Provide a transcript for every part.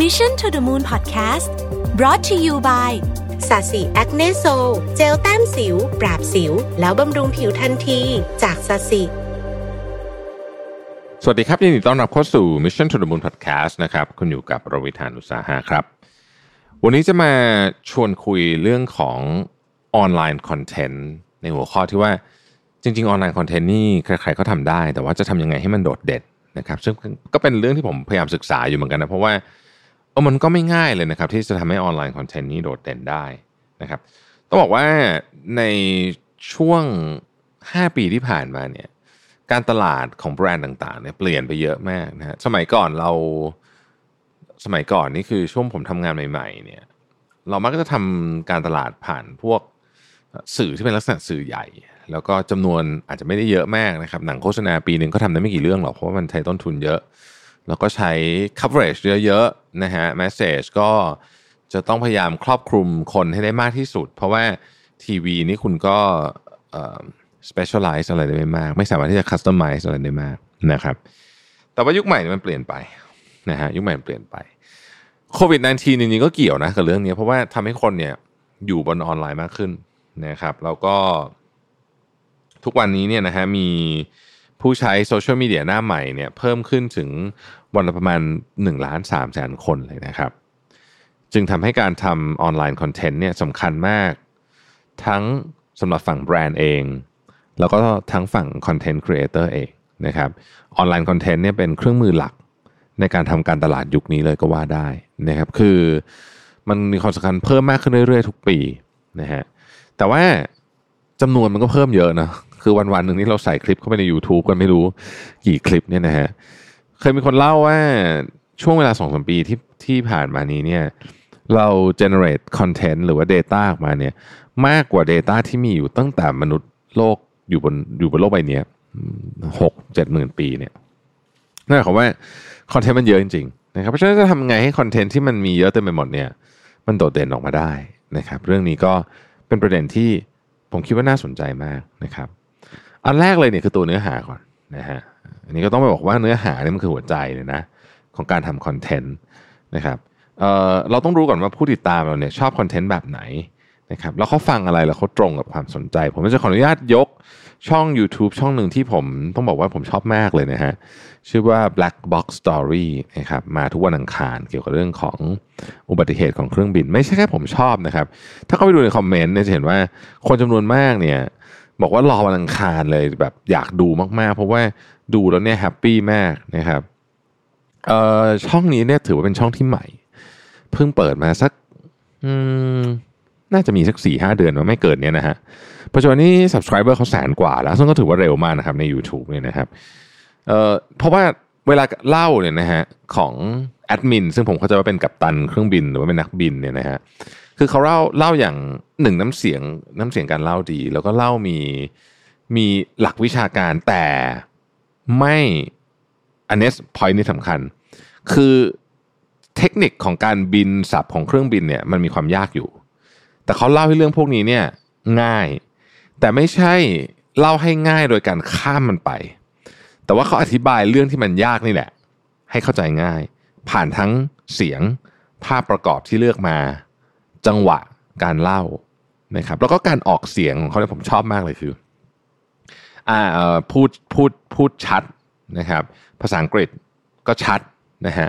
Mission to the Moon Podcast brought to you by SASI Acne Sol เจลแต้มสิว ปราบสิว แล้วบำรุงผิวทันที จาก SASI สวัสดีครับยินดีต้อนรับเข้าสู่ Mission to the Moon Podcast นะครับ คุณอยู่กับรวิศ หาญอุตสาหะครับ วันนี้จะมาชวนคุยเรื่องของ online content ในหัวข้อที่ว่าจริง ๆ online content นี่ใครๆก็ทำได้ แต่ว่าจะทำยังไงให้มันโดดเด่นนะครับ ซึ่งก็เป็นเรื่องที่ผมพยายามศึกษาอยู่เหมือนกันนะ เพราะว่า เออมันก็ไม่ง่ายเลยนะครับ ที่จะทำให้ออนไลน์คอนเทนต์นี้โดดเด่นได้นะครับ ต้องบอกว่าในช่วง 5 ปีที่ผ่านมาเนี่ยการตลาดของแบรนด์ต่างๆเนี่ยเปลี่ยนไปเยอะมากนะฮะสมัยก่อนเราสมัยก่อนนี่คือช่วงผมทำงานใหม่ ๆ เนี่ย เรามักจะทำการตลาดผ่านพวกสื่อที่เป็นลักษณะสื่อใหญ่ แล้วก็จำนวนอาจจะไม่ได้เยอะมากนะครับ หนังโฆษณาปีหนึ่งก็ทำได้ไม่กี่เรื่องหรอกเพราะว่ามันใช้ต้นทุนเยอะ แล้วก็ใช้ coverage เยอะๆนะฮะ message ก็จะต้องพยายามครอบคลุมคนให้ได้มากที่สุด เพราะว่าทีวีนี่คุณก็เอ่อ specialize อะไรได้ไม่มาก ไม่สามารถที่จะ customize อะไรได้มากนะครับ แต่ว่ายุคใหม่นี่มันเปลี่ยนไปนะฮะยุคใหม่มันเปลี่ยนไปโควิด -19 จริงๆก็เกี่ยวนะกับเรื่องนี้ เพราะว่าทำให้คนเนี่ยอยู่บนออนไลน์มากขึ้นนะครับ แล้วก็ทุกวันนี้เนี่ยนะฮะมี ผู้ใช้โซเชียลมีเดียหน้าใหม่เนี่ยเพิ่มขึ้นถึงวันละประมาณ1ล้าน3แสนคนเลยนะครับ จึงทำให้การทำ online content เนี่ยสำคัญมาก ทั้งสำหรับฝั่งแบรนด์เอง แล้วก็ทั้งฝั่ง content creator เองนะครับ online content เนี่ยเป็นเครื่องมือหลักในการทำการตลาดยุคนี้เลยก็ว่าได้นะครับ คือมันมีความสำคัญเพิ่มมากขึ้นเรื่อยๆ ทุกปีนะฮะแต่ว่าจำนวนมันก็เพิ่มเยอะนะ คือวันๆหนึ่งนี่เราใส่คลิปเข้าไปใน YouTube กันไม่รู้กี่คลิปเนี่ยนะฮะเคยมีคนเล่าว่าช่วงเวลาสองสมปีที่ที่ผ่านมานี้เนี่ยเรา generate content หรือว่า Data ออกมาเนี่ยมากกว่า Data ที่มีอยู่ตั้งแต่มนุษย์โลกอยู่บนอยู่บนโลกใบนี้หกเจ็ดหมื่นปีเนี่ยนั่นหมายความว่าคอนเทนต์มันเยอะจริงๆนะครับเพราะฉะนั้นจะทำไงให้คอนเทนต์ที่มันมีเยอะเต็มไปหมดเนี่ยมันโดดเด่นออกมาได้นะครับ เรื่องนี้ก็เป็นประเด็นที่ผมคิดว่าน่าสนใจมากนะครับ อันแรกเลยเนี่ยคือตัวเนื้อหาก่อนนะฮะอันนี้ก็ต้องไปบอกว่าเนื้อหาเนี่ยมันคือหัวใจเลยนะของการทำคอนเทนต์นะครับเเราต้องรู้ก่อนว่าผู้ติดตามเราเนี่ยชอบคอนเทนต์แบบไหนนะครับแล้วเขาฟังอะไรแล้วเขาตรงกับความสนใจ ผมจะขออนุญาตยกช่อง YouTube ช่องหนึ่งที่ผมต้องบอกว่าผมชอบมากเลยนะฮะชื่อว่า Black Box Story นะครับมาทุกวันอังคารเกี่ยวกับเรื่องของอุบัติเหตุของเครื่องบิน ไม่ใช่แค่ผมชอบนะครับ ถ้าเข้าไปดูในคอมเมนต์เนี่ยจะเห็นว่าคนจำนวนมากเนี่ย บอกว่ารอวันอังคารเลยแบบอยากดูมากๆ เพราะว่าดูแล้วเนี่ยแฮปปี้มากนะครับเอ่อช่องนี้เนี่ยถือว่าเป็นช่องที่ใหม่ เพิ่งเปิดมาสักอืมน่าจะมีสักสี่ห้าเดือนว่าไม่เกิดเนี่ยนะฮะปัจจุบันนี้ subscriber เขาแสนกว่าแล้ว ซึ่งก็ถือว่าเร็วมากนะครับใน YouTube เนี่ยนะครับเอ่อเพราะว่าเวลาเล่าเนี่ยนะฮะของแอดมินซึ่งผมเข้าใจว่าเป็นกัปตันเครื่องบินหรือว่าเป็นนักบินเนี่ยนะฮะ คือเขาเล่าเล่าอย่างหนึ่งน้ำเสียงน้ำเสียงการเล่าดี แล้วก็เล่ามีมีหลักวิชาการแต่ไม่อันนี้พอยนี้สำคัญ คือเทคนิคของการบินสับของเครื่องบินเนี่ยมันมีความยากอยู่ แต่เขาเล่าให้เรื่องพวกนี้เนี่ยง่าย แต่ไม่ใช่เล่าให้ง่ายโดยการข้ามมันไป แต่ว่าเขาอธิบายเรื่องที่มันยากนี่แหละ ให้เข้าใจง่าย ผ่านทั้งเสียงภาพประกอบที่เลือกมา จังหวะการเล่านะครับแล้วก็การออกเสียงของเขาเนี่ยผมชอบมากเลยคืออ่าพูดพูดพูดชัดนะครับ ภาษาอังกฤษก็ชัดนะฮะ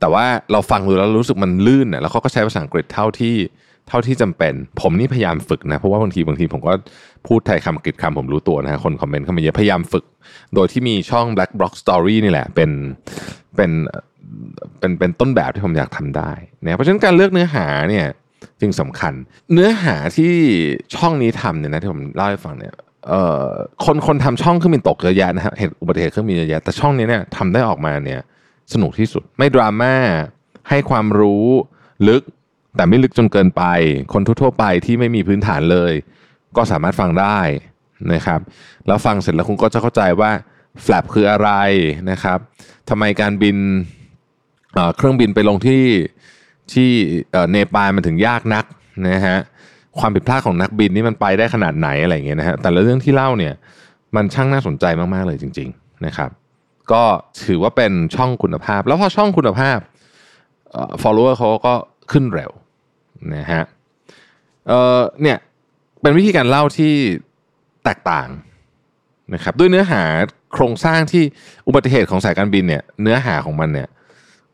แต่ว่าเราฟังดูแล้วรู้สึกมันลื่นน่ะแล้วเขาก็ใช้ภาษาอังกฤษเท่าที่เท่าที่จำเป็น ผมนี่พยายามฝึกนะเพราะว่าบางทีบางทีผมก็พูดไทยคำอังกฤษคำผมรู้ตัวนะฮะคนคอมเมนต์เข้ามาเยอะพยายามฝึก โดยที่มีช่อง Black Box Story นี่แหละ เป็นเป็นเป็นเป็นต้นแบบที่ผมอยากทำได้นะเพราะฉะนั้นการเลือกเนื้อหาเนี่ย จึงสำคัญ เนื้อหาที่ช่องนี้ทำเนี่ยนะที่ผมเล่าให้ฟังเนี่ยเอ่อคนคนทำช่องเครื่องบินตกเยอะแยะนะฮะเหตุอุบัติเหตุเครื่องบินเยอะแยะแต่ช่องนี้เนี่ยทำได้ออกมาเนี่ยสนุกที่สุดไม่ดราม่าให้ความรู้ลึกแต่ไม่ลึกจนเกินไป คนทั่วๆไปที่ไม่มีพื้นฐานเลย ก็สามารถฟังได้นะครับแล้วฟังเสร็จแล้วคุณก็จะเข้าใจว่าแฟลปคืออะไรนะครับทำไมการบินเเครื่องบินไปลงที่ ที่เนปาลมันถึงยากนักนะฮะความผิดพลาดของนักบินนี่มันไปได้ขนาดไหนอะไรอย่างเงี้ยนะฮะแต่ละเรื่องที่เล่าเนี่ยมันช่างน่าสนใจมากๆเลยจริง ๆนะครับ ก็ถือว่าเป็นช่องคุณภาพ แล้วพอช่องคุณภาพเอ่อ follower เขาก็ขึ้นเร็วนะฮะเออเนี่ยเป็นวิธีการเล่าที่แตกต่างนะครับด้วยเนื้อหาโครงสร้างที่อุบัติเหตุของสายการบินเนี่ยเนื้อหาของมันเนี่ย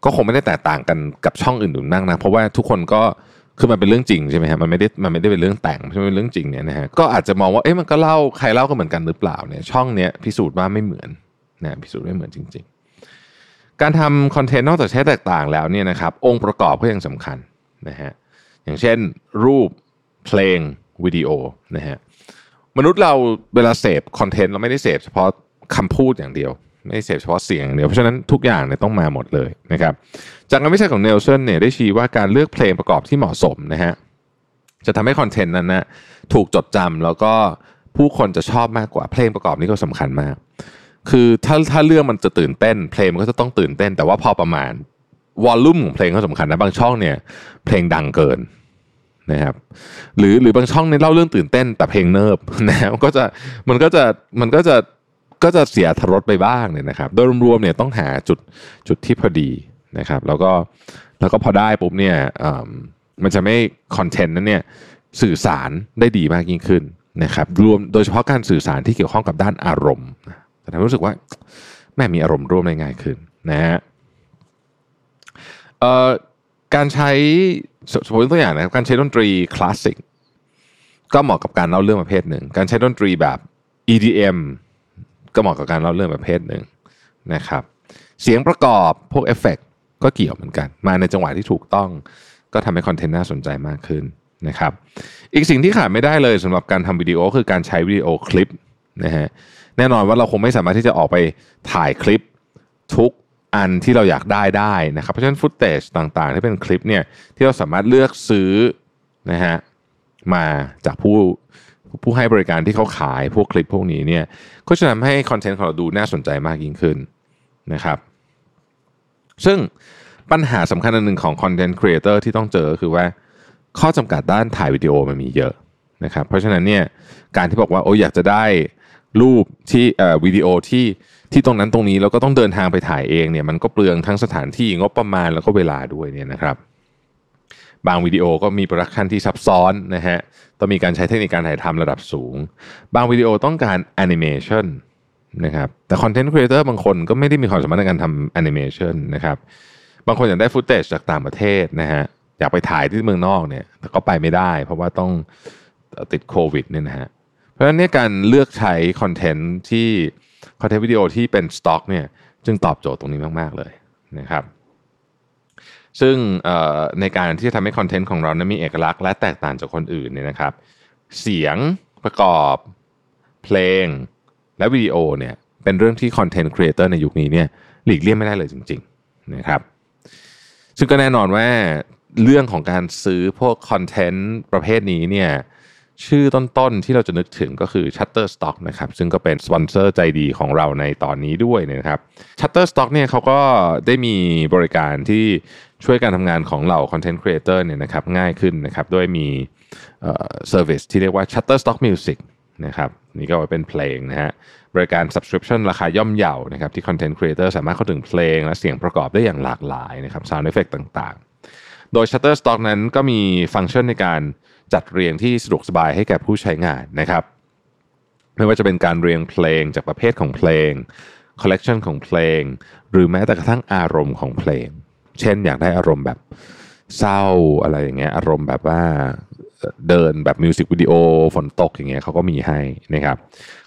ก็คงไม่ได้แตกต่างกันกับช่องอื่นๆมากนะเพราะว่าทุกคนก็คือมันเป็นเรื่องจริงใช่ไหมฮะมันไม่ได้มันไม่ได้เป็นเรื่องแต่งใช่ไหมเป็นเรื่องจริงเนี่ยนะฮะก็อาจจะมองว่าเอ๊ะมันก็เล่าใครเล่าก็เหมือนกันหรือเปล่าเนี่ยช่องเนี้ยพิสูจน์ว่าไม่เหมือนนะพิสูจน์ไม่เหมือนจริง ๆ การทำคอนเทนต์นอกจากใช้แตกต่างแล้วเนี่ยนะครับองค์ประกอบก็ยังสำคัญนะฮะอย่างเช่น รูปเพลงวิดีโอนะฮะมนุษย์เราเวลาเสพคอนเทนต์เราไม่ได้เสพเฉพาะคำพูดอย่างเดียว ไม่ได้เสพเฉพาะเสียงเดียวเพราะฉะนั้นทุกอย่างเนี่ยต้องมาหมดเลยนะครับ จากงานวิจัยของเนลสันเนี่ยได้ชี้ว่าการเลือกเพลงประกอบที่เหมาะสมนะฮะจะทำให้คอนเทนต์นั้นนะถูกจดจำแล้วก็ผู้คนจะชอบมากกว่าเพลงประกอบนี้ก็สำคัญมาก คือถ้าถ้าเรื่องมันจะตื่นเต้น เพลงมันก็จะต้องตื่นเต้น แต่ว่าพอประมาณวอลลุ่มของเพลงก็สำคัญนะบางช่องเนี่ยเพลงดังเกินนะครับหรือหรือบางช่องเนี่ยเล่าเรื่องตื่นเต้นแต่เพลงเนิบนะมันก็จะมันก็จะมันก็จะ ก็จะเสียทรสไปบ้างเนี่ยนะครับ โดยรวมๆเนี่ยต้องหาจุดจุดที่พอดีนะครับ แล้วก็แล้วก็พอได้ปุ๊บเนี่ยอ่ามันจะไม่คอนเทนต์นั้นเนี่ยสื่อสารได้ดีมากยิ่งขึ้นนะครับรวมโดยเฉพาะการสื่อสารที่เกี่ยวข้องกับด้านอารมณ์นะจะทำให้รู้สึกว่าแม่มีอารมณ์ร่วมได้ง่ายขึ้นนะฮะเอ่อการใช้สมมติตัวอย่างนะครับการใช้ดนตรีคลาสสิกก็เหมาะกับการเล่าเรื่องประเภทหนึ่ง การใช้ดนตรีแบบ EDM ก็เหมาะกับการเล่าเรื่องประเภทหนึ่งนะครับ เสียงประกอบพวกเอฟเฟกต์ก็เกี่ยวเหมือนกัน มาในจังหวะที่ถูกต้อง ก็ทำให้ content น่าสนใจมากขึ้นนะครับ อีกสิ่งที่ขาดไม่ได้เลยสำหรับการทำวิดีโอคือการใช้วิดีโอคลิปนะฮะแน่นอนว่าเราคงไม่สามารถที่จะออกไปถ่ายคลิปทุกอันที่เราอยากได้ได้นะครับ เพราะฉะนั้น footage ต่างๆ ที่เป็นคลิปเนี่ยที่เราสามารถเลือกซื้อนะฮะมาจากผู้ ผู้ให้บริการที่เขาขายพวกคลิปพวกนี้เนี่ยก็จะทำให้ content ของเราดูน่าสนใจมากยิ่งขึ้นนะครับซึ่งปัญหาสำคัญอันหนึ่งของ content creator ที่ต้องเจอคือว่าข้อจำกัดด้านถ่ายวิดีโอมันมีเยอะนะครับเพราะฉะนั้นเนี่ยการที่บอกว่าโอ้อยากจะได้รูปที่เอ่อวิดีโอที่ที่ตรงนั้นตรงนี้แล้วก็ต้องเดินทางไปถ่ายเองเนี่ยมันก็เปลืองทั้งสถานที่งบประมาณแล้วก็เวลาด้วยเนี่ยนะครับ บางวิดีโอก็มี production ที่ซับซ้อนนะฮะต้องมีการใช้เทคนิคการถ่ายทำระดับสูง บางวิดีโอต้องการแอนิเมชันนะครับแต่ content creator บางคนก็ไม่ได้มีความสามารถในการทำแอนิเมชันนะครับบางคนอยากได้ footage จากต่างประเทศนะฮะอยากไปถ่ายที่เมืองนอกเนี่ยแต่ก็ไปไม่ได้ เพราะว่าต้องติดโควิดเนี่ยนะฮะเพราะฉะนั้นเนี่ยการเลือกใช้คอนเทนต์ที่คอนเทนต์วิดีโอที่เป็นสต็อกเนี่ยจึงตอบโจทย์ตรงนี้มาก ๆ เลยนะครับ ซึ่งในการที่จะทำให้คอนเทนต์ของเรานั้นมีเอกลักษณ์และแตกต่างจากคนอื่นเนี่ยนะครับ เสียงประกอบ เพลง และวิดีโอเนี่ยเป็นเรื่องที่ content creator ในยุคนี้เนี่ยหลีกเลี่ยงไม่ได้เลยจริงๆนะครับ ซึ่งก็แน่นอนว่าเรื่องของการซื้อพวกคอนเทนต์ประเภทนี้เนี่ยชื่อต้นๆที่เราจะนึกถึงก็คือ Shutterstock นะครับซึ่งก็เป็นสปอนเซอร์ใจดีของเราในตอนนี้ด้วยนะครับ Shutterstock เนี่ยเขาก็ได้มีบริการที่ ช่วยการทำงานของเหล่า Content Creator เนี่ยนะครับง่ายขึ้นนะครับด้วยมี service ที่เรียกว่า Shutterstock Music นะครับนี่ก็เป็นเพลงนะฮะบริการ subscription ราคาย่อมเยานะครับที่ Content Creator สามารถเข้าถึงเพลง และเสียงประกอบได้อย่างหลากหลายนะครับ Sound Effect ต่างๆ โดย Shutterstock นั้นก็มีฟังก์ชันในการจัดเรียงที่สะดวกสบายให้แก่ผู้ใช้งานนะครับ ไม่ว่าจะเป็นการเรียงเพลงจากประเภทของเพลงคอลเลกชันของเพลง หรือแม้แต่กระทั่งอารมณ์ของเพลง เช่น อยากได้อารมณ์แบบเศร้าอะไรอย่างเงี้ยอารมณ์แบบว่าเดินแบบมิวสิกวิดีโอฝนตกอย่างเงี้ยเขาก็มีให้นะครับ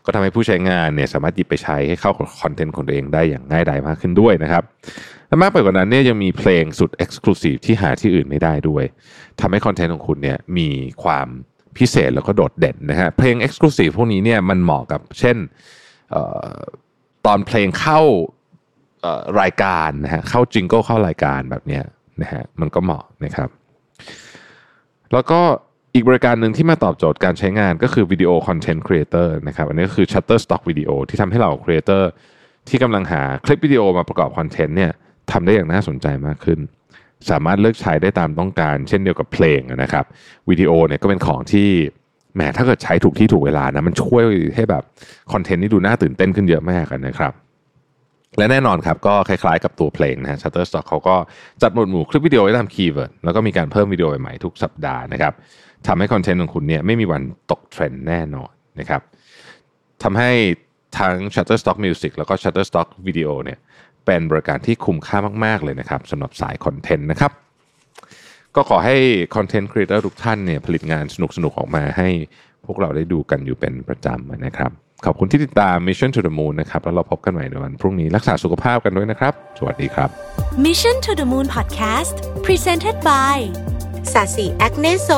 ก็ทำให้ผู้ใช้งานเนี่ยสามารถหยิบไปใช้ให้เข้ากับคอนเทนต์ของตัวเองได้อย่างง่ายดายมากขึ้นด้วยนะครับและมากไปกว่านั้นเนี่ยยังมีเพลงสุด exclusive ที่หาที่อื่นไม่ได้ด้วยทำให้คอนเทนต์ของคุณเนี่ยมีความพิเศษแล้วก็โดดเด่นนะฮะเพลง exclusive พวกนี้เนี่ยมันเหมาะกับเช่นตอนเพลงเข้า รายการนะฮะเข้า jingle เข้ารายการแบบนี้นะฮะมันก็เหมาะนะครับ แล้วก็อีกบริการหนึ่งที่มาตอบโจทย์การใช้งานก็คือ video content creator นะครับอันนี้ก็คือ Shutterstock Video ที่ทำให้เรา creatorที่กำลังหาคลิปวิดีโอมาประกอบคอนเทนต์เนี่ยทำได้อย่างน่าสนใจมากขึ้น สามารถเลือกใช้ได้ตามต้องการ เช่นเดียวกับเพลงนะครับวิดีโอเนี่ยก็เป็นของที่แหมถ้าเกิดใช้ถูกที่ถูกเวลานะมันช่วยให้แบบคอนเทนต์นี่ดูน่าตื่นเต้นขึ้นเยอะมากกันนะครับ และแน่นอนครับก็คล้ายๆกับตัวเพลงนะฮะ Shutterstock เขาก็จัดหมวดหมู่คลิปวิดีโอไว้ตาม keyword แล้วก็มีการเพิ่มวิดีโอใหม่ๆทุกสัปดาห์นะครับทำให้คอนเทนต์ของคุณเนี่ยไม่มีวันตกเทรนด์แน่นอนนะครับทำให้ทั้ง Shutterstock Music แล้วก็ Shutterstock Video เนี่ยเป็นบริการที่คุ้มค่ามาก ๆ เลยนะครับสำหรับสายคอนเทนต์นะครับ ก็ขอให้คอนเทนต์ครีเอเตอร์ทุกท่านเนี่ยผลิตงานสนุกๆ ออกมาให้พวกเราได้ดูกันอยู่เป็นประจำนะครับ ขอบคุณที่ติดตาม Mission to the Moon นะครับแล้วเราพบกันใหม่ในวันพรุ่งนี้รักษาสุขภาพกันด้วยนะครับ สวัสดีครับ Mission to the Moon Podcast Presented by สาสีแอคเนโซ